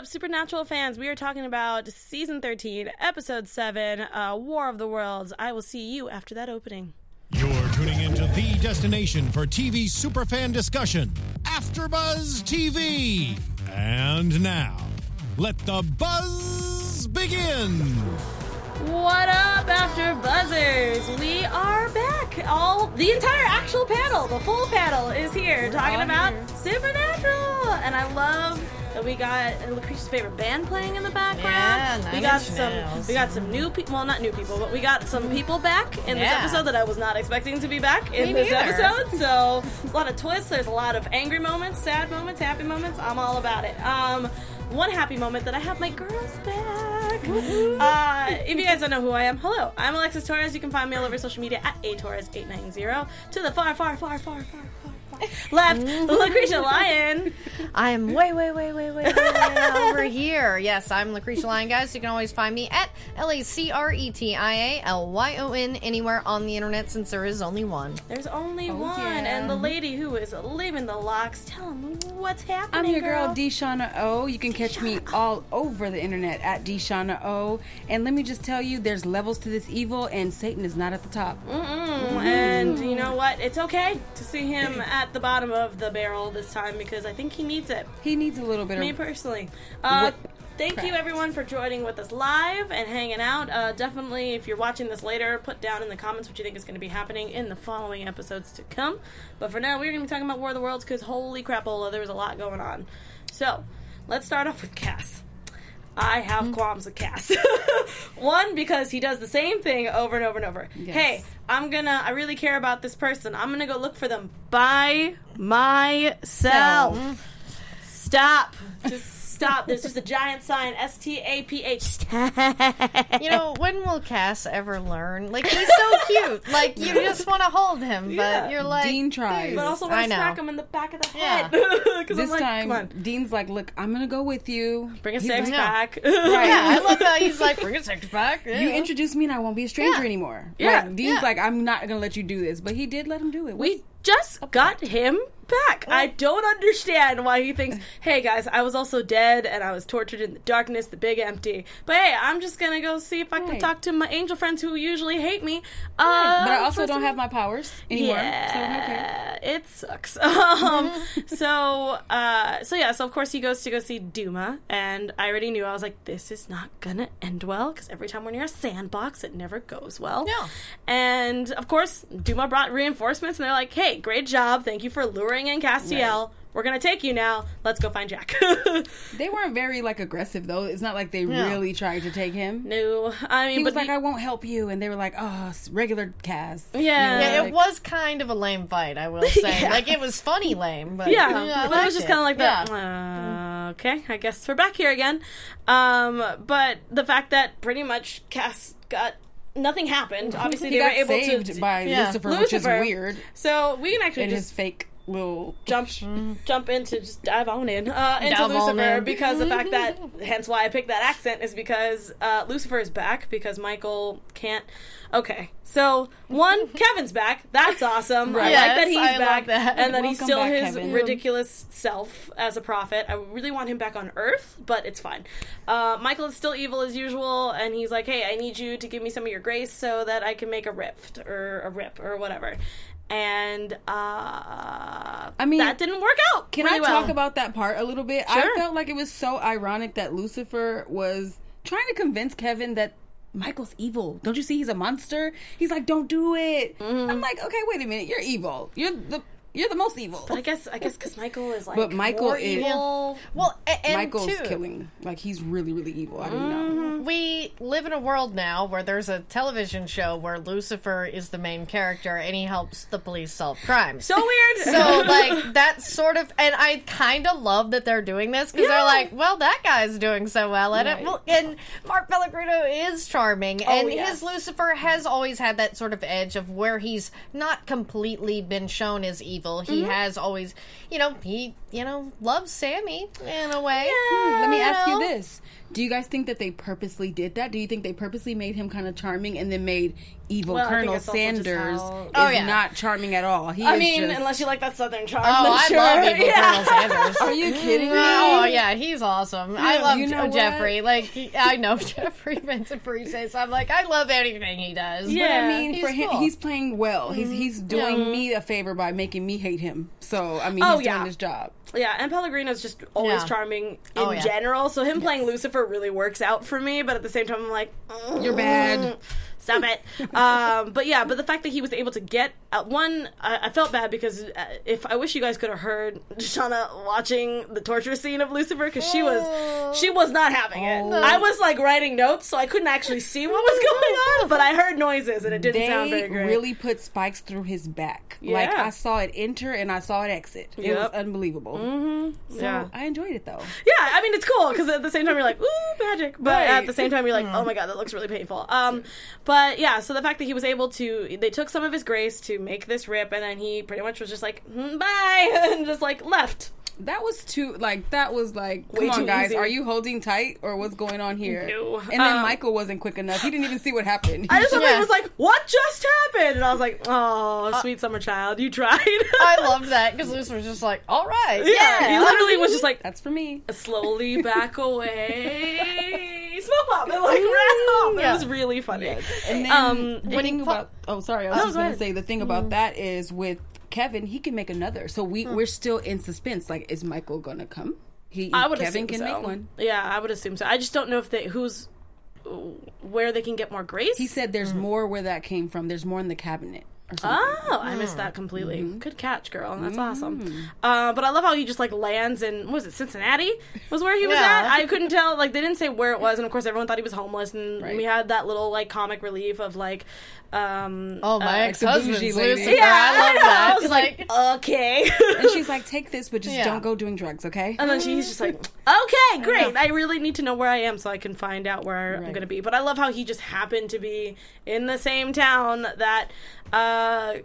up, Supernatural fans? We are talking about season 13, episode 7, uh, War of the Worlds. I will see you after that opening. You're tuning into the destination for TV superfan discussion, AfterBuzz TV. And now, let the buzz begin. What up, After Buzzers? We are back. All the entire actual panel, the full panel, is here talking about here. Supernatural, and I love that we got Lacretia's favorite band playing in the background. Yeah, we got some. Nails. We got some new people. Well, not new people, but we got some people back in this episode that I was not expecting to be back in Me this neither. episode. So a lot of twists. There's a lot of angry moments, sad moments, happy moments. I'm all about it. Um, one happy moment that I have my girls back. Uh, if you guys don't know who I am, hello. I'm Alexis Torres. You can find me all over social media at atorres890. To the far, far, far, far, far, far left, Lacretia Lyon. I'm way, way, way, way, way, way, way over here. Yes, I'm Lacretia Lyon, guys. You can always find me at L A C R E T I A L Y O N anywhere on the internet since there is only one. There's only one, yeah. and the lady who is living the locks. Tell them what's happening. I'm your girl, girl. Deshauna O. You can catch me all over the internet at Deshauna O. And let me just tell you, there's levels to this evil, and Satan is not at the top. Mm, And you know what? It's okay to see him at the bottom of the barrel this time because I think he needs it. He needs a little bit Me of. Me personally. Uh, thank you everyone for joining with us live and hanging out. Uh, definitely, if you're watching this later, put down in the comments what you think is going to be happening in the following episodes to come. But for now, we're going to be talking about War of the Worlds because holy crapola, there was a lot going on. So, let's start off with Cass. I have Mm-hmm. qualms with Cass. One, because he does the same thing over and over and over. Yes. Hey, I'm gonna, I really care about this person. I'm gonna go look for them by myself. Stop. Just stop. There's just a giant sign S T A P H. You know, when will Cass ever learn? Like, he's so cute. Like, you just want to hold him, Yeah. but you're like. Dean tries. But also I want to know. smack him in the back of the head. Because this I'm like, time, come on, Dean's like, "Look, I'm gonna go with you. bring a He's six like, pack. Yeah, I love how he's like, bring a sex pack. Yeah. You introduce me, and I won't be a stranger Yeah. anymore. Yeah. Like, Dean's Yeah. like, I'm not gonna let you do this, but he did let him do it. We just got him back. I don't understand why he thinks, hey guys, I was also dead and I was tortured in the darkness, the big empty. But hey, I'm just gonna go see if I can Right. talk to my angel friends who usually hate me. Uh, but I also don't have my powers anymore. Yeah, it sucks. Um, so, uh, so yeah, so of course he goes to go see Duma, and I already knew I was like, this is not gonna end well because every time we're near a sandbox, it never goes well. Yeah. And of course, Duma brought reinforcements, and they're like, hey, great job, thank you for luring in Castiel. We're gonna take you now. Let's go find Jack. They weren't very like aggressive though. It's not like they Yeah. really tried to take him. no, I mean, He was but like, the- "I won't help you," and they were like, "Oh, s- regular Cass." Yeah. Yeah, Like- it was kind of a lame fight, I will say. Yeah. Like, it was funny lame, but. yeah, I but it was just kind of like that. Yeah. Uh, okay, I guess we're back here again. Um, but the fact that pretty much Cass got nothing happened. Obviously, He they were able saved to. by Yeah. Lucifer, which is weird. so we can actually And just his fake little jump jump into just dive on in uh, into Dive Lucifer in. because the fact that hence why I picked that accent is because uh, Lucifer is back because Michael can't. Okay, so one Kevin's back. That's awesome. I like that he's I back that. and that he's still back, his Kevin. ridiculous self as a prophet. I really want him back on Earth, but it's fine. Uh, Michael is still evil as usual, and he's like, "Hey, I need you to give me some of your grace so that I can make a rift or a rip or whatever." And uh, I mean, that didn't work out. Can I well. talk about that part a little bit? Sure. I felt like it was so ironic that Lucifer was trying to convince Kevin that Michael's evil. Don't you see he's a monster? He's like, "Don't do it." Mm-hmm. I'm like, "Okay, wait a minute. You're evil. You're the you're the most evil." But I guess I guess because Michael is like But Michael more is- evil. Well, a- and Michael's two, killing. Like he's really really evil. I didn't Mm-hmm. know. we live in a world now where there's a television show where Lucifer is the main character and he helps the police solve crimes. So weird. So like that's sort of, and I kind of love that they're doing this because Yeah. they're like, well, that guy's doing so well at Right. it. Well, and Mark Pellegrino is charming, and Oh, yes. his Lucifer has always had that sort of edge of where he's not completely been shown as evil evil. He Mm-hmm. has always, you know, he, you know, loves Sammy in a way. Let me ask you this: Do you guys think that they purposely did that? Do you think they purposely made him kind of charming and then made evil Well, Colonel it's also just Sanders how- is Oh, yeah. not charming at all? He I is mean, just- unless you like that Southern charm. Oh, I sure. love evil yeah. Colonel Sanders. Are you mm. kidding me? Oh yeah, he's awesome. I love you know what? Jeffrey. Like he, I know Jeffrey Vincent Parise. I'm like I love anything he does. But Yeah. I mean, He's for him, cool. he's playing well. He's mm-hmm. he's doing Yeah. me a favor by making me hate him. So I mean, Oh, he's yeah. doing his job. Yeah, and Pellegrino's just always Yeah. charming oh, in Oh, yeah. general. So him playing Lucifer really works out for me. But at the same time, I'm like, You're bad. Mm. Stop it. um, but yeah, but the fact that he was able to get uh, one, I, I felt bad because uh, if I wish you guys could have heard Shawna watching the torture scene of Lucifer because she was she was not having it. Oh. I was like writing notes, so I couldn't actually see what was going on, but I heard noises and it didn't sound They very great. really put spikes through his back. Like Yeah. I saw it enter and I saw it exit. It was unbelievable. Mm-hmm. So Yeah. I enjoyed it though. Yeah, I mean it's cool because at the same time you're like, ooh, magic, but Right. at the same time you're like, oh my god, that looks really painful. Um, but yeah, so the fact that he was able to, they took some of his grace to make this rip, and then he pretty much was just like, "Mm, bye, and just like left. That was too like that was like Way come on too guys easy. are you holding tight or what's going on here? No. And then Um, Michael wasn't quick enough. He didn't even see what happened. I just Yeah. was like, what just happened? And I was like, oh, sweet summer child, you tried. I loved that because Lucifer was just like, all right, yeah, yeah. he literally was just like, That's for me. slowly back away, smoke pop, and like ran off. It Yeah. was really funny. And then Um, the when about oh sorry, I was No, just go gonna ahead. say the thing about that is with Kevin, he can make another. So we hmm. we're still in suspense. Like, is Michael gonna come? He I would Kevin assume can so. make one. Yeah, I would assume so. I just don't know if they who's where they can get more grace. He said there's hmm. more where that came from. There's more in the cabinet. Oh, I missed that completely. Good catch, girl. That's awesome. Uh, but I love how he just like lands in what was it Cincinnati was where he was Yeah. at. I couldn't tell. Like they didn't say where it was, and of course everyone thought he was homeless. And Right. we had that little like comic relief of like, um, Oh, my uh, ex husband's bougie lady. Lucifer. yeah, I love know. that. I was like, okay. And she's like, take this, but just Yeah. don't go doing drugs, okay? And then she's just like, okay, great. I really need to know where I am so I can find out where I'm Right. going to be. But I love how he just happened to be in the same town that uh,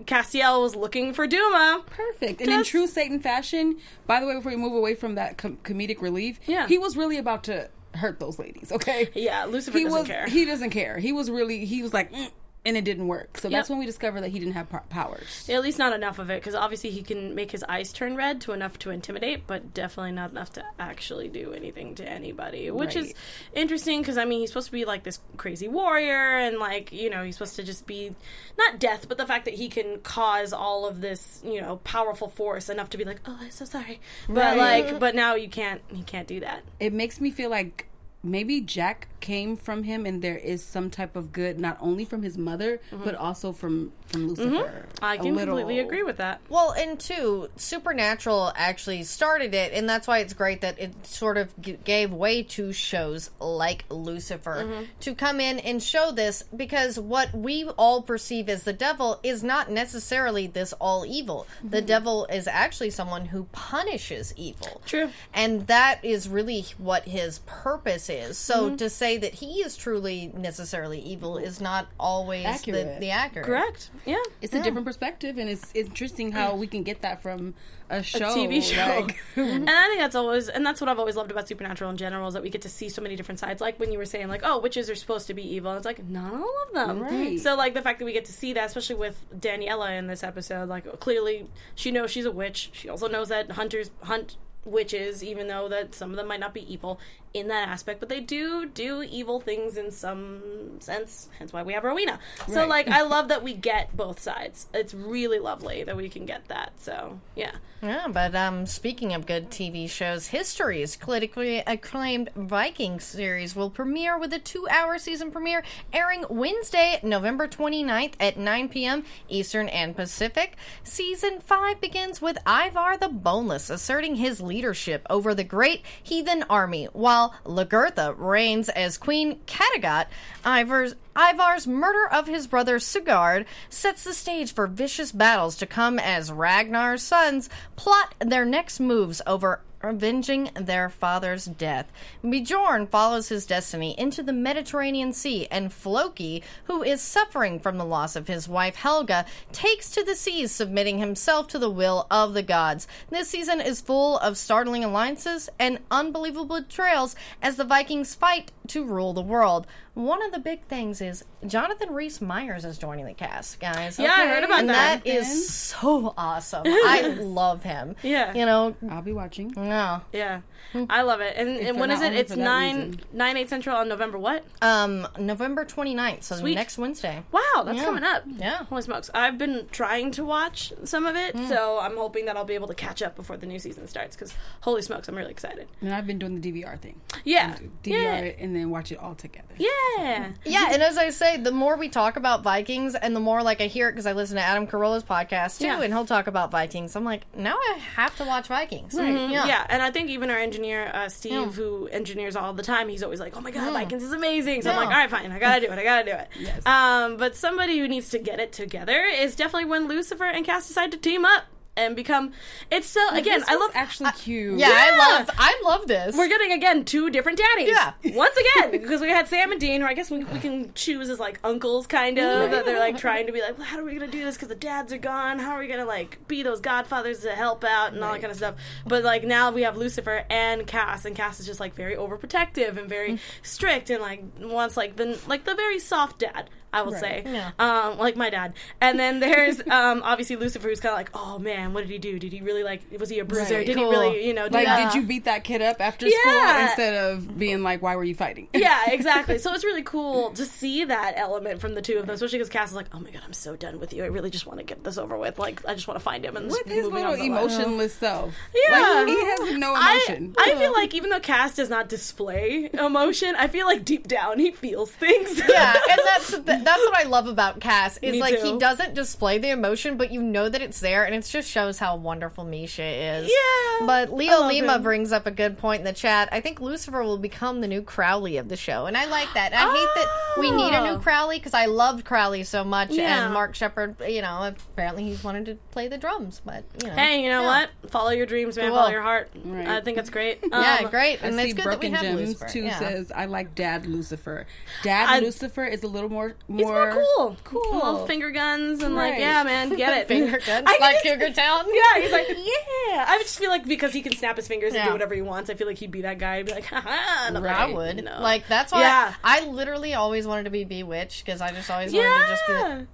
Castiel was looking for Duma. Perfect. And in true Satan fashion, by the way, before we move away from that com- comedic relief, Yeah. he was really about to hurt those ladies, okay? Yeah, Lucifer He doesn't was. care. He doesn't care. He was really. He was like, "Mm," and it didn't work. So that's when we discovered that he didn't have po- powers. At least not enough of it, because obviously he can make his eyes turn red to enough to intimidate, but definitely not enough to actually do anything to anybody. Which is interesting, because I mean, he's supposed to be like this crazy warrior, and like, you know, he's supposed to just be not death, but the fact that he can cause all of this, you know, powerful force enough to be like, oh, I'm so sorry. But Right. like, but now you can't, he can't do that. It makes me feel like maybe Jack came from him, and there is some type of good, not only from his mother, mm-hmm. but also from from mm-hmm. Lucifer. Mm-hmm. I A can little- completely agree with that. Well, and two, Supernatural actually started it, and that's why it's great that it sort of g- gave way to shows like Lucifer mm-hmm. to come in and show this because what we all perceive as the devil is not necessarily this all evil. The devil is actually someone who punishes evil. True. And that is really what his purpose is. So to say that he is truly necessarily evil is not always the, Accurate. the accurate. Correct. Yeah. It's a different perspective, and it's interesting how we can get that from a show, TV show. like- and I think that's always, and that's what I've always loved about Supernatural in general is that we get to see so many different sides. Like when you were saying, like, oh, witches are supposed to be evil. And it's like, not all of them. Right. So, like, the fact that we get to see that, especially with Daniela in this episode, like, clearly she knows she's a witch. She also knows that hunters hunt witches, even though that some of them might not be evil in that aspect, but they do do evil things in some sense. Hence why we have Rowena. So, Right. like, I love that we get both sides. It's really lovely that we can get that. So, yeah. Yeah, but um, speaking of good TV shows, History's critically acclaimed Viking series will premiere with a two hour season premiere airing Wednesday, November 29th at 9 p.m. Eastern and Pacific. Season 5 begins with Ivar the Boneless asserting his leadership over the great heathen army, while Lagertha reigns as Queen Kattegat. Ivar's Ivar's murder of his brother Sigurd sets the stage for vicious battles to come as Ragnar's sons plot their next moves over avenging their father's death. Bjorn follows his destiny into the Mediterranean Sea, and Floki, who is suffering from the loss of his wife Helga, takes to the seas, submitting himself to the will of the gods. This season is full of startling alliances and unbelievable betrayals as the Vikings fight to rule the world. One of the big things is Jonathan Rhys Meyers is joining the cast, guys. Yeah, I heard about and that. that is so awesome. I love him. Yeah. You know, I'll be watching. no. Yeah, I love it. And, and when is it? It's for nine reason. nine eight central on November what? Um, November 29th, so Sweet. next Wednesday. Wow, that's Yeah. coming up. Yeah. Holy smokes. I've been trying to watch some of it, so I'm hoping that I'll be able to catch up before the new season starts because holy smokes, I'm really excited. And I've been doing the DVR thing. Yeah. DVR Yeah. it and then watch it all together. Yeah. Yeah, and as I say, the more we talk about Vikings and the more like I hear it because I listen to Adam Carolla's podcast too, Yeah. and he'll talk about Vikings. I'm like, now I have to watch Vikings. Right. Yeah. Yeah. and I think even our engineer, uh, Steve, Yeah. who engineers all the time, he's always like, "Oh my god, Vikings is amazing." So I'm like, "All right, fine, I gotta do it. I gotta do it." Yes. Um, but somebody who needs to get it together is definitely when Lucifer and Cass decide to team up and become. It's so again, This I love actually cute. Yeah, I love I love this. We're getting again two different daddies. Yeah. Once again, because we had Sam and Dean, who I guess we, we can choose as like uncles, kind of. That they're like trying to be like, well, how are we gonna do this? Because the dads are gone. How are we gonna like be those godfathers to help out and all that kind of stuff? But like now we have Lucifer and Cass, and Cass is just like very overprotective and very mm. strict and like wants like the like the very soft dad. I will say, Yeah. um, like my dad. And then there's um, obviously Lucifer, who's kind of like, oh man, what did he do? Did he really like? Was he a bruiser? Right. Did Cool. he really, you know, do Like, that? did you beat that kid up after school instead of being like, why were you fighting? yeah, exactly. So it's really cool to see that element from the two of them, especially because Cass is like, "Oh my god, I'm so done with you. I really just want to get this over with. Like, I just want to find him and just With his little on with my life." emotionless self. Yeah. Like, he has no I, emotion. I feel like even though Cass does not display emotion, I feel like deep down he feels things. yeah, and that's the, that's what I love about Cass is Me like too. he doesn't display the emotion, but you know that it's there, and it just shows how wonderful Misha is. Yeah, But Leo Lima him. brings up a good point in the chat. I think Lucifer will become the new Crowley of the show, and I like that. I hate that we need a new Oh. Crowley because I loved Crowley so much, Yeah. and Mark Sheppard, you know, apparently he's wanted to play the drums, but you know, Hey, you know Yeah. what? Follow your dreams, man. Cool. Follow your heart. Right. I think that's great. yeah, Um, great, I and see it's good that we Broken have Gems Lucifer. too yeah. says I like Dad Lucifer. Dad I- Lucifer is a little more He's more, more cool. Cool. Little finger guns and like, yeah, man, get it. finger guns I like Cougar Town. Yeah, he's like, yeah. I just feel like because he can snap his fingers and do whatever he wants, I feel like he'd be that guy. He'd be like, haha, another I would like that's why Yeah. I, literally always wanted to be Bewitched because I just always wanted to just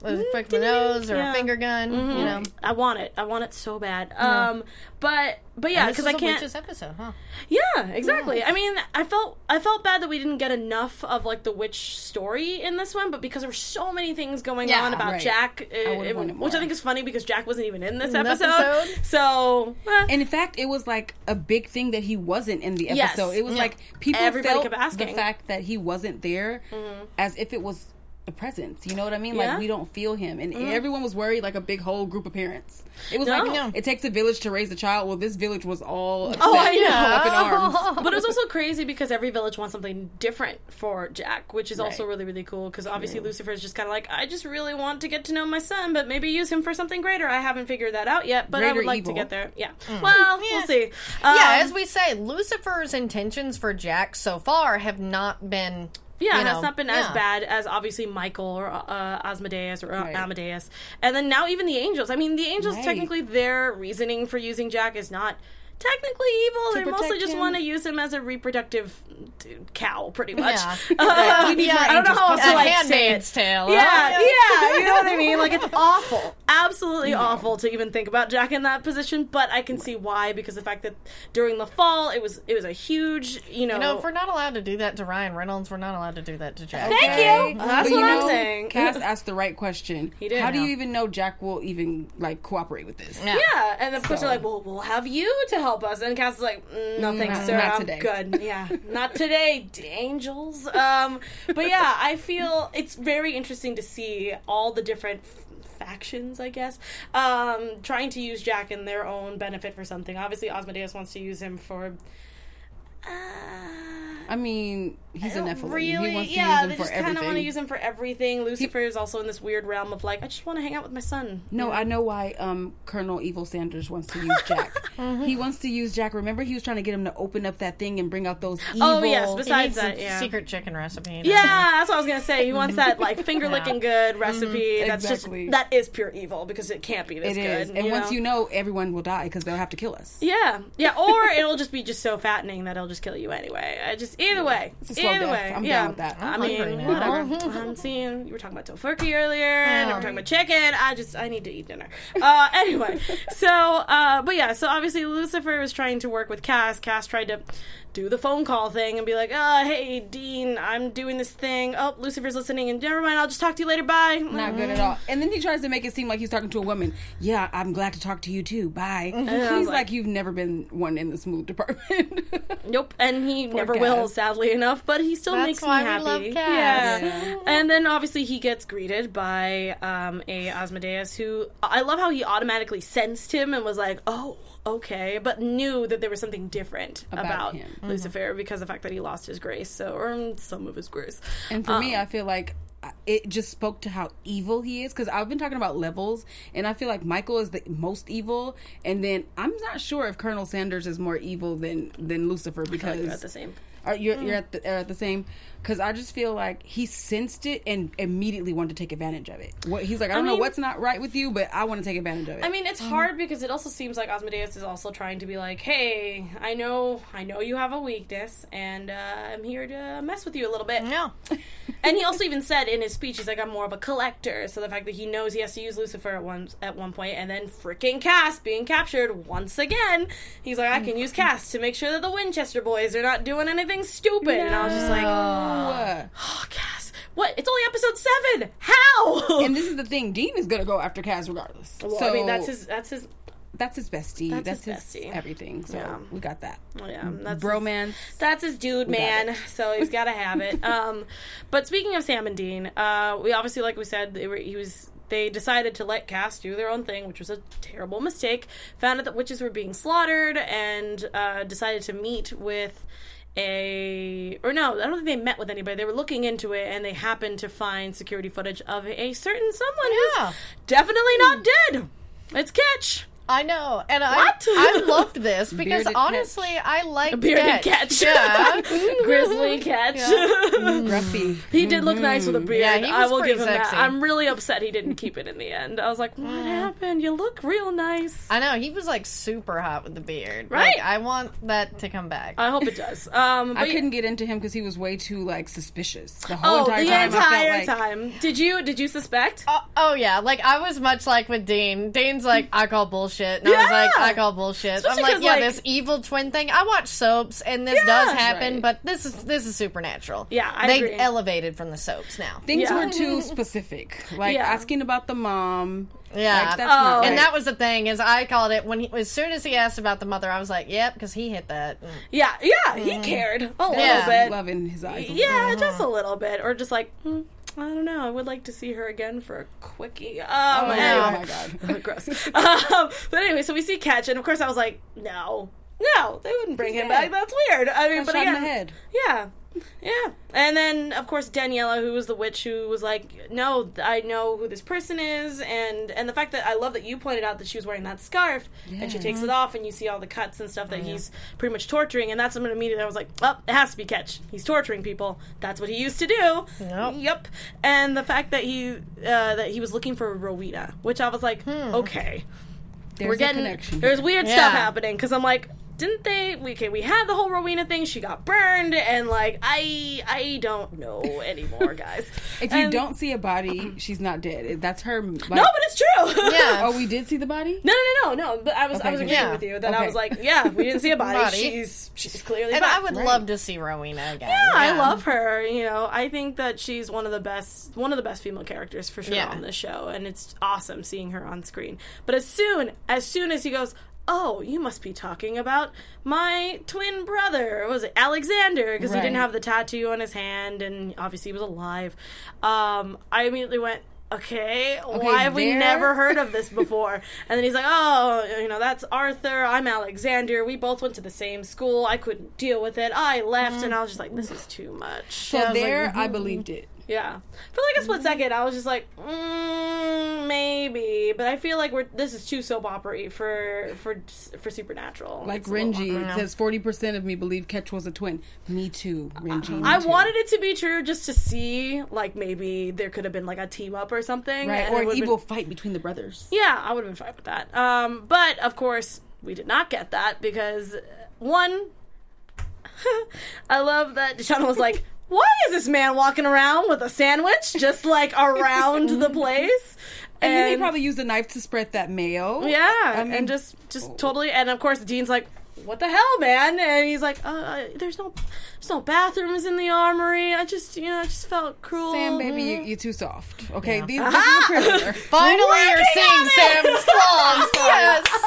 Yeah. be quick the nose or Yeah. a finger gun, you know. I want it. I want it so bad. Um, but but yeah, because I can't. This episode, huh? Yeah, exactly. I mean, I felt I felt bad that we didn't get enough of like the witch story in this one, but because there were so many things going Yeah, on about right. Jack, it- would've it- wanted which I think is funny because Jack wasn't even in this episode. episode? So eh. And in fact, it was like a big thing that he wasn't in the Yes. episode. It was Yeah. like people Everybody felt kept asking. the fact that he wasn't there as if it was a presence. You know what I mean? Yeah. Like we don't feel him, and everyone was worried like a big whole group of parents. It was No. like Yeah. it takes a village to raise a child. Well, this village was all upset, Oh, I know. up in arms. but it was also crazy because every village wants something different for Jack, which is also really really cool. Because obviously Lucifer is just kind of like, I just really want to get to know my son, but maybe use him for something greater. I haven't figured that out yet, but I would like evil. to get there. Yeah. Well, we'll see. Um, yeah, as we say, Lucifer's intentions for Jack so far have not been. Yeah, you know, not been as bad as obviously Michael or uh, Asmodeus or uh, Right. Amadeus, and then now even the angels. I mean, the angels Right. technically their reasoning for using Jack is not technically evil. they mostly just him. want to use him as a reproductive cow, pretty much. Yeah. Uh, We need Yeah, more I don't know how else to like say Handmaid's it. Tale. Yeah, huh? yeah, you know what I mean. Like it's awful, absolutely awful to even think about Jack in that position. But I can see why because the fact that during the fall it was it was a huge, you know. You know, if we're not allowed to do that to Ryan Reynolds, we're not allowed to do that to Jack. Thank you. That's But what you I'm know, saying. Cass asked the right question. He did. How do you even know Jack will even like cooperate with this? Yeah. Yeah, and of course So- they're like, "Well, we'll have you to help us." And Cass is like, mm, "No, thanks, not- sir. not I'm today." good. Yeah, not today, angels." Um, but yeah, I feel it's very interesting to see all the different f- factions, I guess, um, trying to use Jack in their own benefit for something. Obviously, Asmodeus wants to use him for. Uh, I mean, he's a don't Nephilim. Really? he wants to yeah, use they him for just kind of everything. want to use him for everything. Lucifer is also in this weird realm of like, I just want to hang out with my son. No, I know why um, Colonel Evil Sanders wants to use Jack mm-hmm. He wants to use Jack. Remember, he was trying to get him to open up that thing and bring out those evil. Oh, yes, He besides needs a that, yeah. secret chicken recipe. Yeah, that's what I was gonna say. He wants mm-hmm. that like finger licking good mm-hmm. recipe. That's Exactly. just that is pure evil because it can't be this It good. is, and you once know? you know, everyone will die because they'll have to kill us. Yeah, yeah, or it'll just be just so fattening that it'll just kill you anyway. I just either way, It's a slow either death. way, I'm yeah. down with that. I I'm mean, whatever. I'm seeing you were talking about tofurkey earlier, and we we're talking about chicken. I just I need to eat dinner. Uh, anyway, so uh, but yeah, so obviously Lucifer was trying to work with Cass. Cass tried to do the phone call thing and be like, uh, hey Dean, I'm doing this thing. Oh, Lucifer's listening, and never mind, I'll just talk to you later. Bye. Not good at all. And then he tries to make it seem like he's talking to a woman. Yeah, I'm glad to talk to you too. Bye. I was He's like- like, you've never been one in the smooth department. Nope, and he never Cass. will, sadly enough. But he still That's makes why me we happy. love Cass. Yeah. Yeah. and then obviously he gets greeted by um, a Asmodeus who I love how he automatically sensed him and was like, "Oh, okay," but knew that there was something different about, About him. Lucifer because of the fact that he lost his grace, so or some of his grace. And for me, Um, I feel like it just spoke to how evil he is because I've been talking about levels, and I feel like Michael is the most evil, and then I'm not sure if Colonel Sanders is more evil than than Lucifer I feel like because they're at the same. Are you're, you're at the are at the same because I just feel like he sensed it and immediately wanted to take advantage of it. What he's like, I don't know mean- what's not right with you, but I want to take advantage of it. I mean, it's hard because it also seems like Asmodeus is also trying to be like, "Hey, I know, I know you have a weakness, and uh, I'm here to mess with you a little bit." No. And he also even said in his speech, he's like, "I'm more of a collector." So the fact that he knows he has to use Lucifer at one at one point, and then freaking Cass being captured once again, he's like, "I can use Cass to make sure that the Winchester boys are not doing anything stupid." And I was just like, "Oh, Cass, what? It's only episode seven. How?" and this is the thing, Dean is gonna go after Cass regardless. well, so I mean, that's his. That's his. That's his bestie. That's That's, his his, bestie. everything. So Yeah. we got that. Yeah, that's his- Bromance. That's his dude, man. So he's got to have it. Um, but speaking of Sam and Dean, uh, we obviously, like we said, they were, he was. They decided to let Cass do their own thing, which was a terrible mistake. Found out that witches were being slaughtered, and uh, decided to meet with a or no, I don't think they met with anybody. They were looking into it, and they happened to find security footage of a certain someone Yeah. who's definitely not dead. It's Ketch. I know, and I What? I loved this because Bearded honestly, I like Bearded Ketch. Yeah, Grizzly Ketch. Gruffy. He did look nice with a beard. Yeah, I will give him that. I'm really upset he didn't keep it in the end. I was like, what happened? You look real nice. I know he was like super hot with the beard. Right. Like, I want that to come back. I hope it does. Um, but I yeah- couldn't get into him because he was way too like suspicious the whole Oh, entire the time. entire like, time. Did you did you suspect? Oh, oh yeah, like I was much like with Dean. Dean's like, I call bullshit. And I was like, I call bullshit. Especially I'm like, yeah, like- this evil twin thing. I watch soaps, and this Yeah. does happen, Right. but this is this is supernatural. Yeah, I they agree. elevated from the soaps now. Things Yeah. were too specific, like Yeah. asking about the mom. Yeah. like, that's Oh. not And that was the thing is I called it when he as soon as he asked about the mother, I was like, yep, because he hit that. Mm. Yeah, yeah, he cared a little Yeah. bit. love in his eyes. a little Yeah, just a little bit, or just like. hmm, I don't know. I would like to see her again for a quickie. Um, Oh, anyway. oh my god. gross. um, but anyway, so we see Ketch, and of course I was like, no, no, they wouldn't bring He's him dead. back. That's weird. I mean, Got but shot in again, the head. yeah, yeah. And then of course Daniela, who was the witch, who was like, no, I know who this person is, and and the fact that I love that you pointed out that she was wearing that scarf, and she takes it off, and you see all the cuts and stuff that he's pretty much torturing, and that's when immediately I was like, oh, it has to be Ketch. He's torturing people. That's what he used to do. Yep. Yep. And the fact that he uh, that he was looking for Rowena, which I was like, okay, There's we're a getting connection. there's weird Yeah. stuff happening because I'm like, didn't they? We okay, we had the whole Rowena thing. She got burned, and like I I don't know anymore, guys. If you don't see a body, she's not dead. That's her. Like, no, but it's true. Yeah. Oh, we did see the body. No, no, no, no, no. But I was, I was agreeing Yeah. with you that I was like, yeah, we didn't see a body. Body. She's she's clearly And fine. I would Right. love to see Rowena again. Yeah, I love her. You know, I think that she's one of the best, one of the best female characters for sure Yeah. on this show, and it's awesome seeing her on screen. But as soon, as soon as he goes, "Oh, you must be talking about my twin brother," was it Alexander? Because he didn't have the tattoo on his hand, and obviously he was alive. Um, I immediately went. Okay, why have we never heard of this before? and then he's like, "Oh, you know, that's Arthur. I'm Alexander. We both went to the same school. I couldn't deal with it. I left." And I was just like, "This is too much." So I was like, there, I believed it Yeah, for like a split second, I was just like, mm, maybe, but I feel like we're this is too soap opera for for for Supernatural. Like It's Renji awkward. says, forty percent of me believe Ketch was a twin. Me too, Renji. me I too. wanted it to be true just to see, like maybe there could have been like a team up or something, right and or an evil Been, fight between the brothers. yeah, I would have been fine with that. Um, but of course, we did not get that because one, I love that Deshauna was like, "Why is this man walking around with a sandwich just like around the place?" And, then he probably used a knife to spread that mayo. Yeah, I mean- and just just totally, and of course Dean's like, "What the hell, man?" And he's like, uh, "There's no, there's no bathrooms in the armory. I just, you know, I just felt cruel." Sam, baby, you, you're too soft. Okay, These, this Aha! is a prisoner. Finally, you're seeing on it! Sam's flaws. yes.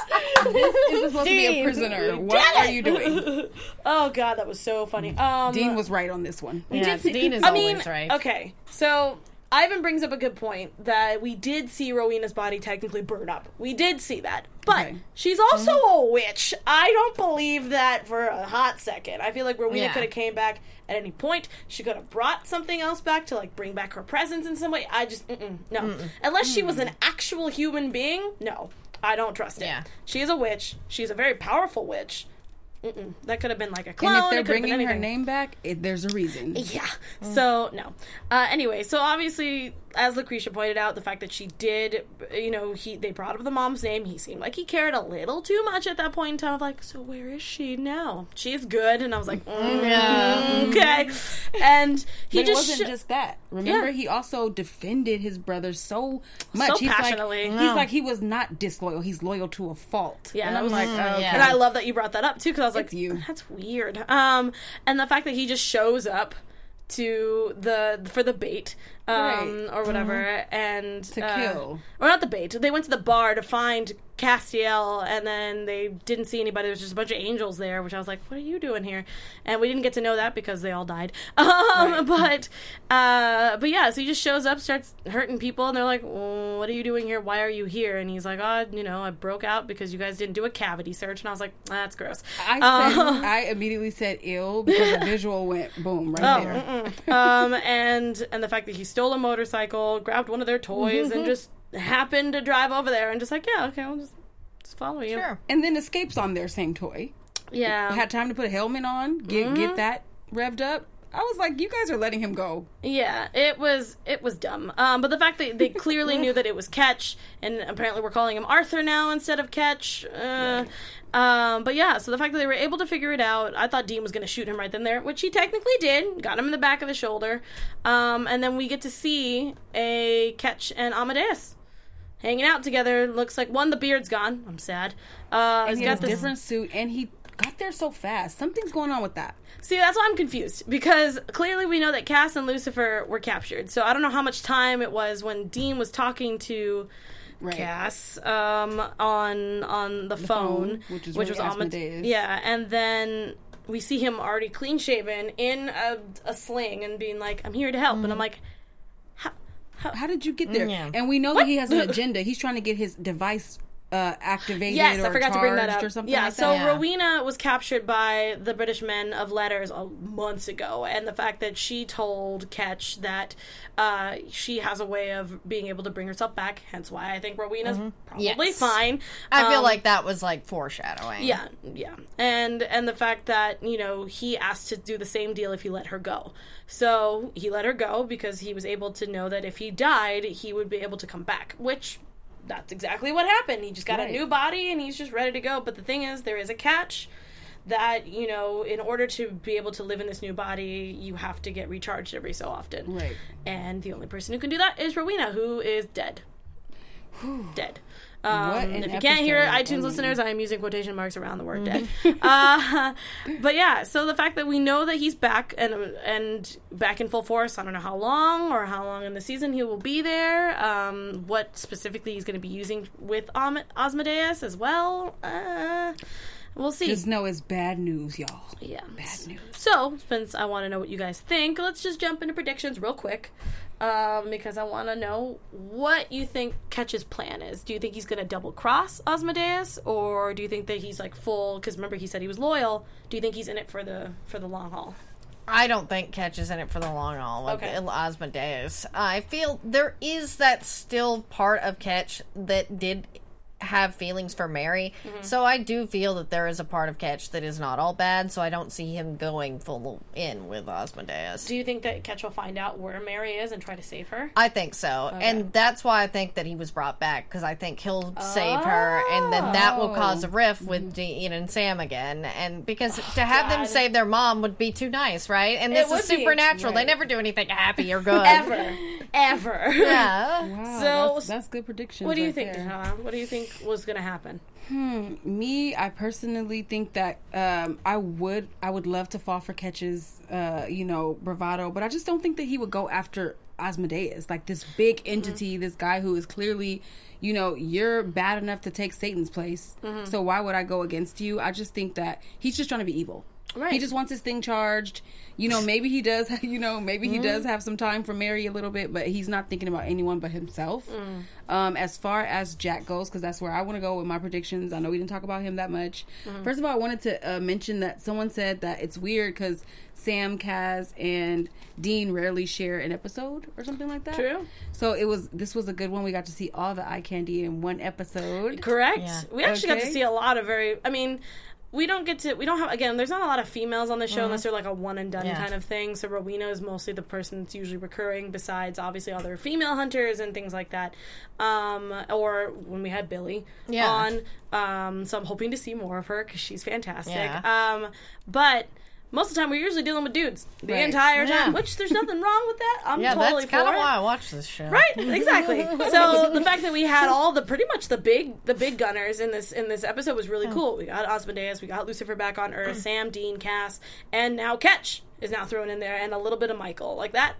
This is supposed to be a prisoner. What are you doing? oh god, that was so funny. Um, Dean was right on this one. Yes, Dean is I always mean, right. okay, so. Ivan brings up a good point that we did see Rowena's body technically burn up. We did see that. But Okay. she's also mm-hmm. a witch. I don't believe that for a hot second. I feel like Rowena Yeah. could have came back at any point. She could have brought something else back to like bring back her presence in some way. I just mm-mm, no. Unless she was an actual human being, no. I don't trust it. Yeah. She is a witch. She's a very powerful witch. Mm-mm. That could have been like a clone. And if they're could have been bringing her name back, it, there's a reason. Yeah. So no. Uh, anyway, so obviously, as Lacretia pointed out, the fact that she did, you know, he they brought up the mom's name. He seemed like he cared a little too much at that point in time. Of like, so where is she now? She's good, and I was like, mm, Yeah. okay. And he just wasn't sh- just that. Remember, Yeah. he also defended his brother so much. So he's passionately. Like. He's like he was not disloyal. He's loyal to a fault. Yeah, and I was was- like, Mm, okay. yeah. And I love that you brought that up too, because I was like, you. "That's weird." Um, and the fact that he just shows up to the for the bait, um, Right. or whatever, and To uh, kill. or not the bait. They went to the bar to find Castiel, and then they didn't see anybody. There was just a bunch of angels there, which I was like, "What are you doing here?" And we didn't get to know that because they all died. Um, but uh, but yeah, so he just shows up, starts hurting people, and they're like, well, "What are you doing here? Why are you here?" And he's like, "Oh, you know, I broke out because you guys didn't do a cavity search." And I was like, "That's gross." I said, Um, I immediately said ill because the visual went boom right Oh, there. um, and and the fact that he stole a motorcycle, grabbed one of their toys, and just happened to drive over there and just like, yeah, okay, I'll just, just follow you. Sure. And then escapes on their same toy. Yeah. Had time to put a helmet on, get Mm-hmm. get that revved up. I was like, you guys are letting him go. Yeah, it was it was dumb. Um, but the fact that they clearly knew that it was Ketch, and apparently we're calling him Arthur now instead of Ketch. Uh, um, but yeah, so the fact that they were able to figure it out, I thought Dean was going to shoot him right then there, which he technically did. Got him in the back of the shoulder, um, and then we get to see a Ketch and Amadeus hanging out together. Looks like one, the beard's gone. I'm sad. Uh, And he's he got this different suit, and he got there so fast. Something's going on with that. See, that's why I'm confused because clearly we know that Cass and Lucifer were captured. So I don't know how much time it was when Dean was talking to Right. Cass um, on on the, phone, phone, which is which was Amade- Asmodeus. Yeah, and then we see him already clean shaven in a, a sling and being like, "I'm here to help," and I'm like, how, How did you get there? Yeah. And we know that he has an agenda. He's trying to get his device uh, activated Yes, or I forgot to bring that up. or something yeah, like so that. Yeah. Rowena was captured by the British men of letters uh, months ago, and the fact that she told Ketch that uh, she has a way of being able to bring herself back, hence why I think Rowena's probably Mm-hmm. Yes. fine. I feel Um, like that was like foreshadowing. yeah, yeah, and and the fact that you know he asked to do the same deal if he let her go. So he let her go because he was able to know that if he died, he would be able to come back, which. That's exactly what happened. He just got Right. a new body and he's just ready to go. But the thing is, there is a catch that, you know, in order to be able to live in this new body, you have to get recharged every so often. Right. And the only person who can do that is Rowena, who is dead. dead. Um, if you can't hear it, iTunes listeners, I am using quotation marks around the word dead. uh, but yeah, so the fact that we know that he's back and and back in full force, I don't know how long or how long in the season he will be there. Um, what specifically he's going to be using with Om- Asmodeus as well. Uh, we'll see. Just know it's bad news, y'all. yeah. Bad news. So, since I want to know what you guys think, let's just jump into predictions real quick. Um, because I want to know what you think Ketch's plan is. Do you think he's going to double cross Asmodeus, or do you think that he's like full? Because remember, he said he was loyal. Do you think he's in it for the for the long haul? I don't think Ketch is in it for the long haul with Okay. Asmodeus. I feel there is that still part of Ketch that did have feelings for Mary. Mm-hmm. So I do feel that there is a part of Ketch that is not all bad. So I don't see him going full in with Asmodeus. Do you think that Ketch will find out where Mary is and try to save her? I think so, and that's why I think that he was brought back because I think he'll save her, and then that will cause a rift with Dean and Sam again. And because to have them save their mom would be too nice, right? And this is would be. supernatural; they never do anything happy or good Ever, ever. Yeah. Wow, So- that's, that's good prediction. What do you think, Hannah? What do you think was going to happen? Hmm. Me, I personally think that um, I would, I would love to fall for Ketch's, uh, you know, bravado, but I just don't think that he would go after Asmodeus, like this big Mm-hmm. entity, this guy who is clearly, you know, you're bad enough to take Satan's place. Mm-hmm. So why would I go against you? I just think that he's just trying to be evil. Right. He just wants his thing charged. You know, maybe he does. You know, maybe he Mm-hmm. does have some time for Mary a little bit, but he's not thinking about anyone but himself. Mm. Um, as far as Jack goes, because that's where I want to go with my predictions. I know we didn't talk about him that much. Mm-hmm. First of all, I wanted to uh, mention that someone said that it's weird because Sam, Cass, and Dean rarely share an episode or something like that. True. So it was. This was a good one. We got to see all the eye candy in one episode. Correct. Yeah. We actually got to see a lot of very. I mean, we don't get to. We don't have. Again, there's not a lot of females on the show unless they're like a one and done Yeah. kind of thing. So Rowena is mostly the person that's usually recurring. Besides, obviously, other female hunters and things like that. Um, or when we had Billie Yeah. on. Um, so I'm hoping to see more of her because she's fantastic. Yeah. Um, but. Most of the time, we're usually dealing with dudes the Right. entire time, Yeah. which there's nothing wrong with that. I'm Yeah, totally that's kind of why I watch this show. Right, exactly. so the fact that we had all the pretty much the big the big gunners in this in this episode was really cool. We got Asmodeus, we got Lucifer back on Earth, Sam, Dean, Cass, and now Ketch is now thrown in there, and a little bit of Michael like that.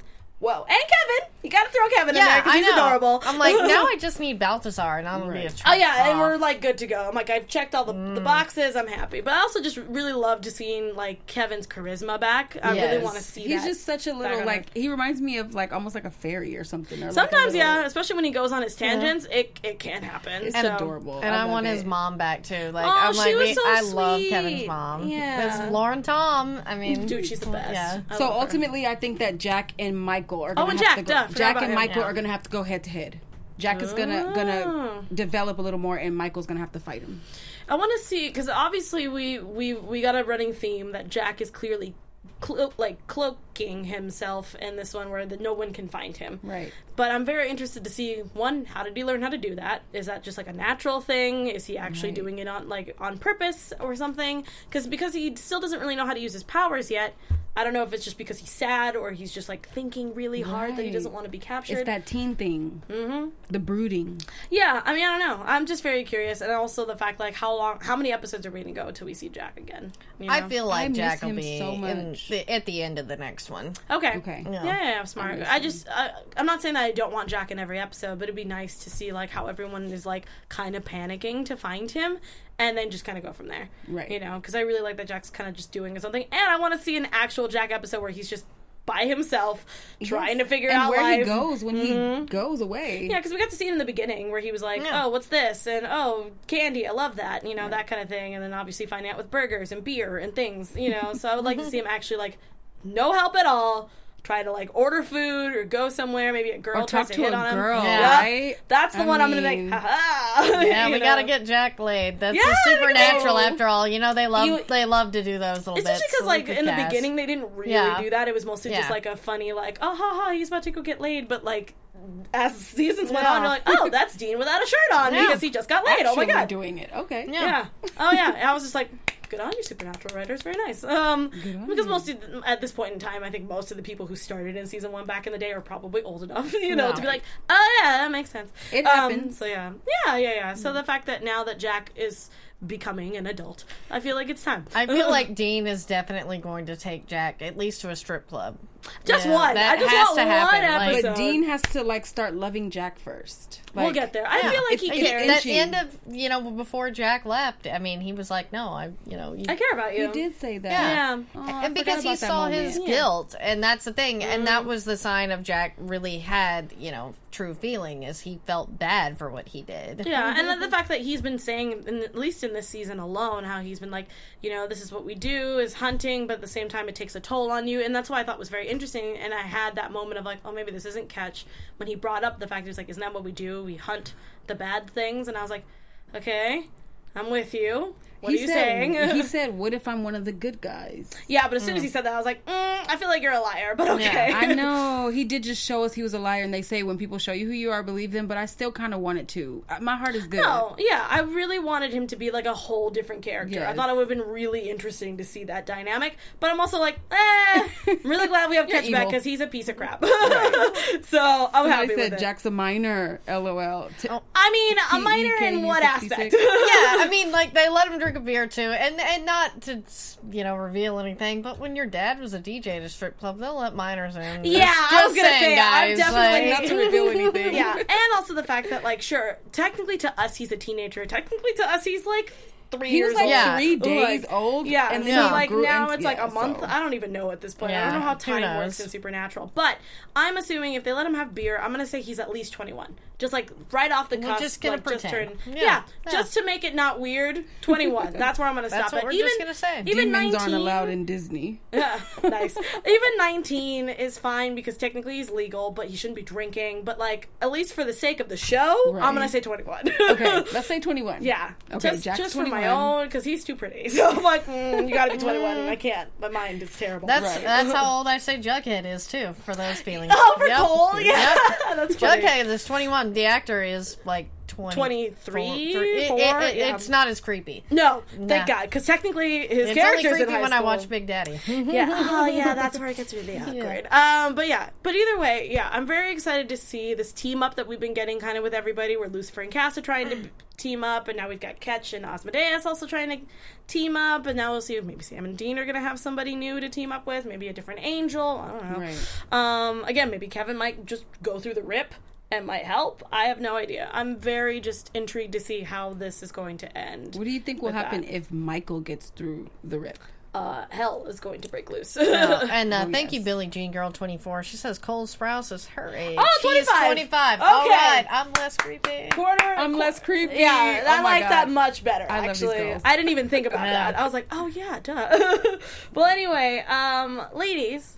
Whoa, and Kevin, you got to throw Kevin in there because he's know. adorable. I'm like, now I just need Balthazar, and I'm gonna be a Oh yeah, and we're like good to go. I'm like I've checked all the, the Mm. boxes. I'm happy, but I also just really love to seeing like Kevin's charisma back. I really want to see. He's that just such a little like he reminds me of like almost like a fairy or something. Or like Sometimes, little- yeah, especially when he goes on his tangents, it it can happen. It's so. adorable. And I, love want it. his mom back too. Like Oh, I'm she like, was we- so I love. Kevin's mom. Yeah. That's Lauren Tom. I mean, Dude, she's the best. Yeah. I So love her. ultimately, I think that Jack and Michael are oh, gonna and have Jack, to go. duh, Jack and Michael yeah. are gonna have to go head to head. Jack is gonna Oh. gonna develop a little more, and Michael's gonna have to fight him. I want to see because obviously we we we got a running theme that Jack is clearly. Clo- like cloaking himself in this one where the, no one can find him Right. but i'm very interested to see one how did he learn how to do that is that just like a natural thing is he actually Right. doing it on like on purpose or something because because he still doesn't really know how to use his powers yet i don't know if it's just because he's sad or he's just like thinking really hard that he doesn't want to be captured It's that teen thing. Mm-hmm. The brooding. Yeah, I mean, I don't know. I'm just very curious, and also the fact, like, how long, how many episodes are we gonna go until we see Jack again? You I know? feel I like miss Jack will him be so in much. The, at the end of the next one. okay, Okay. yeah, yeah, yeah, smart. I just, I, I'm not saying that I don't want Jack in every episode, but it'd be nice to see like how everyone is like kind of panicking to find him, and then just kind of go from there. Right. You know, because I really like that Jack's kind of just doing something, and I want to see an actual Jack episode where he's just by himself trying to figure and out where life. he goes when he mm-hmm. goes away. Yeah, because we got to see it in the beginning where he was like, Yeah. "Oh, what's this?" and "Oh, candy, I love that," you know, that kind of thing. And then obviously finding out with burgers and beer and things, you know. So I would like to see him actually like no help at all, try to like order food or go somewhere. Maybe a girl Or tries talk to to hit a on him. girl, Yeah. right? That's the I one I'm gonna make. mean- Ha Yeah, we know? gotta get Jack laid. That's Yeah, the supernatural go. after all. You know they love You- they love to do those little Especially bits. because, like, with in the beginning, they didn't really Yeah. do that. It was mostly just like a funny, like, oh, ha, ha, he's about to go get laid. But, like, as seasons went Yeah. on, you're like, oh, that's Dean without a shirt on Yeah. because he just got laid. oh my god. doing it. Okay. Yeah. Yeah. Oh yeah. And I was just like, good on you, supernatural writers. Very nice. Um, because most of, the- at this point in time, I think most of the people who started in season one back in the day are probably old enough, you know, to be like, oh yeah, that makes sense. It Um, happens. So yeah, yeah, yeah, yeah. So the fact that now that Jack is becoming an adult, I feel like it's time. I feel like Dean is definitely going to take Jack at least to a strip club. Just Yeah, one. that I just has want to happen. one Like, episode. But Dean has to like start loving Jack first. we'll get there. I Yeah. feel like It's- he it's cares. At the end of you know before Jack left, I mean, he was like, "No, I, you know, you, I care about you. He did say that. Yeah. Yeah. Oh, and because he saw moment. his Yeah. guilt, and that's the thing, and Mm-hmm. that was the sign of Jack really had, you know, true feeling, is he felt bad for what he did. Yeah, and then the fact that he's been saying, in, at least in this season alone, how he's been like, you know, this is what we do is hunting, but at the same time it takes a toll on you, and that's why I thought was very interesting. And I had that moment of like, oh, maybe this isn't Ketch when he brought up the fact he's like, isn't that what we do? We hunt the bad things, and I was like, okay, I'm with you. What he are you said, saying? he said, "What if I'm one of the good guys?" yeah, but as soon as he said that, I was like, mm, I feel like you're a liar, but okay. Yeah, I know he did just show us he was a liar, and they say when people show you who you are, believe them. But I still kind of wanted to. Uh, My heart is good. No, yeah, I really wanted him to be like a whole different character. I thought it would have been really interesting to see that dynamic. But I'm also like, eh, I'm really glad we have You're Ketch back evil. because he's a piece of crap. so I'm I happy said with it. Jack's a minor. LOL. I mean, a minor in what TEKU66. aspect? yeah, I mean, like they let him drink a beer too, and and not to you know reveal anything, but when your dad was a DJ at a strip club, they'll let minors in. Yeah, Just I was gonna saying, say, I'm definitely like- not to reveal anything. yeah, and also the fact that like, sure, technically to us he's a teenager. Technically to us he's like three He years was like old. Yeah. three days Like, old. Yeah, and and then so like grew now into- it's like yeah, a month. so- I don't even know at this point. I don't know how time works in Supernatural, but I'm assuming if they let him have beer, I'm gonna say he's at least 21. Just like right off the We're just gonna like, just pretend. turned- Yeah. Yeah, Yeah. just to make it not weird. 21. That's where I'm gonna That's stop what it. we're even just gonna say. even Demons 19 aren't allowed in Disney. yeah, nice. Even 19 is fine because technically he's legal, but he shouldn't be drinking. But like, at least for the sake of the show, I'm gonna say 21. Okay, let's say twenty-one. Yeah, Okay, just, Jack's just for my 21. own, because he's too pretty. So I'm like, mm, you gotta be 21, I can't. My mind is terrible. That's Right. that's how old I say Jughead is too, for those feelings. oh, for Yep. Cole, yeah, Yep. that's funny. Jughead is 21. The actor is like 20, 23, four- it- it- it- yeah. It's not as creepy. No, Nah. thank God, because technically his It's only character's in creepy high when I watch Big Daddy. yeah. Oh, yeah. That's where it gets really awkward. Um, but yeah. But either way, yeah. I'm very excited to see this team up that we've been getting kind of with everybody. Where Lucifer and Cass are trying to team up, and now we've got Ketch and Asmodeus also trying to team up, and now we'll see if maybe Sam and Dean are gonna have somebody new to team up with. Maybe a different angel. I don't know. Right. Um, again, maybe Kevin might just go through the rip. And might help. I have no idea. I'm very just intrigued to see how this is going to end. What do you think will happen that. if Michael gets through the rip? Uh, hell is going to break loose. Oh, and uh, Oh, thank yes. you, Billie Jean Girl 24. She says Cole Sprouse is her age. Oh, She is 25. 25. Okay. All right, I'm less creepy. quarter. I'm less creepy. Yeah, Oh I like God. that much better. I love these actually. I didn't even think about Yeah. that. I was like, oh yeah, duh. well, anyway, um, ladies.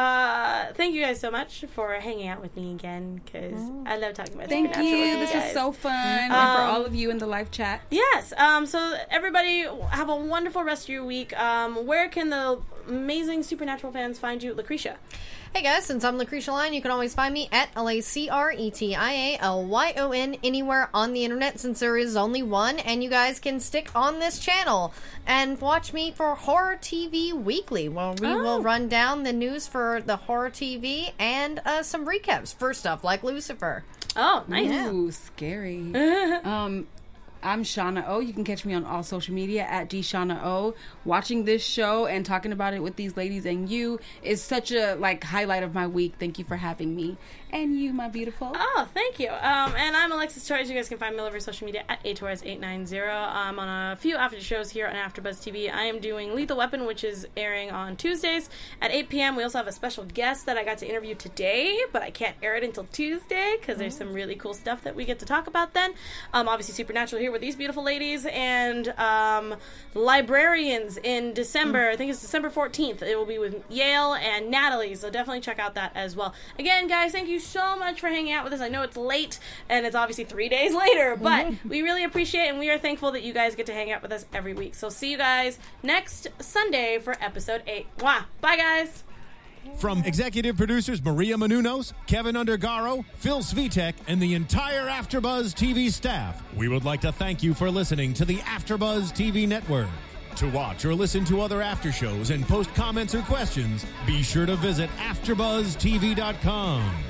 Uh, thank you guys so much for hanging out with me again because I love talking about Thank Supernatural with you. This was so fun. and for Um, all of you in the live chat. Yes. Um, so everybody have a wonderful rest of your week. Um, where can the amazing Supernatural fans find you, Lacretia? Hey guys, since I'm Lacretia Lyon, you can always find me at L A C R E T I A L Y O N anywhere on the internet since there is only one, and you guys can stick on this channel and watch me for Horror TV Weekly, where we Oh. will run down the news for the horror TV and uh, some recaps for stuff like Lucifer. Oh, nice. Ooh, scary. um, I'm Shawna O. You can catch me on all social media at DShauna O. Watching this show and talking about it with these ladies and you is such a like highlight of my week. Thank you for having me. And you, my beautiful. Oh, thank you. Um, and I'm Alexis Torres. You guys can find me over social media at atorres890. I'm on a few after shows here on AfterBuzz TV. I am doing Lethal Weapon, which is airing on Tuesdays at 8 p.m. We also have a special guest that I got to interview today, but I can't air it until Tuesday because there's some really cool stuff that we get to talk about then. Um, obviously, Supernatural here with these beautiful ladies and um, Librarians in December. I think it's December 14th. It will be with Yale and Natalie, so definitely check out that as well. Again, guys, thank you so much for hanging out with us. I know it's late and it's obviously three days later, but we really appreciate it and we are thankful that you guys get to hang out with us every week. So see you guys next Sunday for episode 8. Mwah. Bye, guys. From executive producers Maria Menounos, Kevin Undergaro, Phil Svitek, and the entire AfterBuzz TV staff, we would like to thank you for listening to the AfterBuzz TV network. To watch or listen to other after shows and post comments or questions, be sure to visit AfterBuzzTV.com.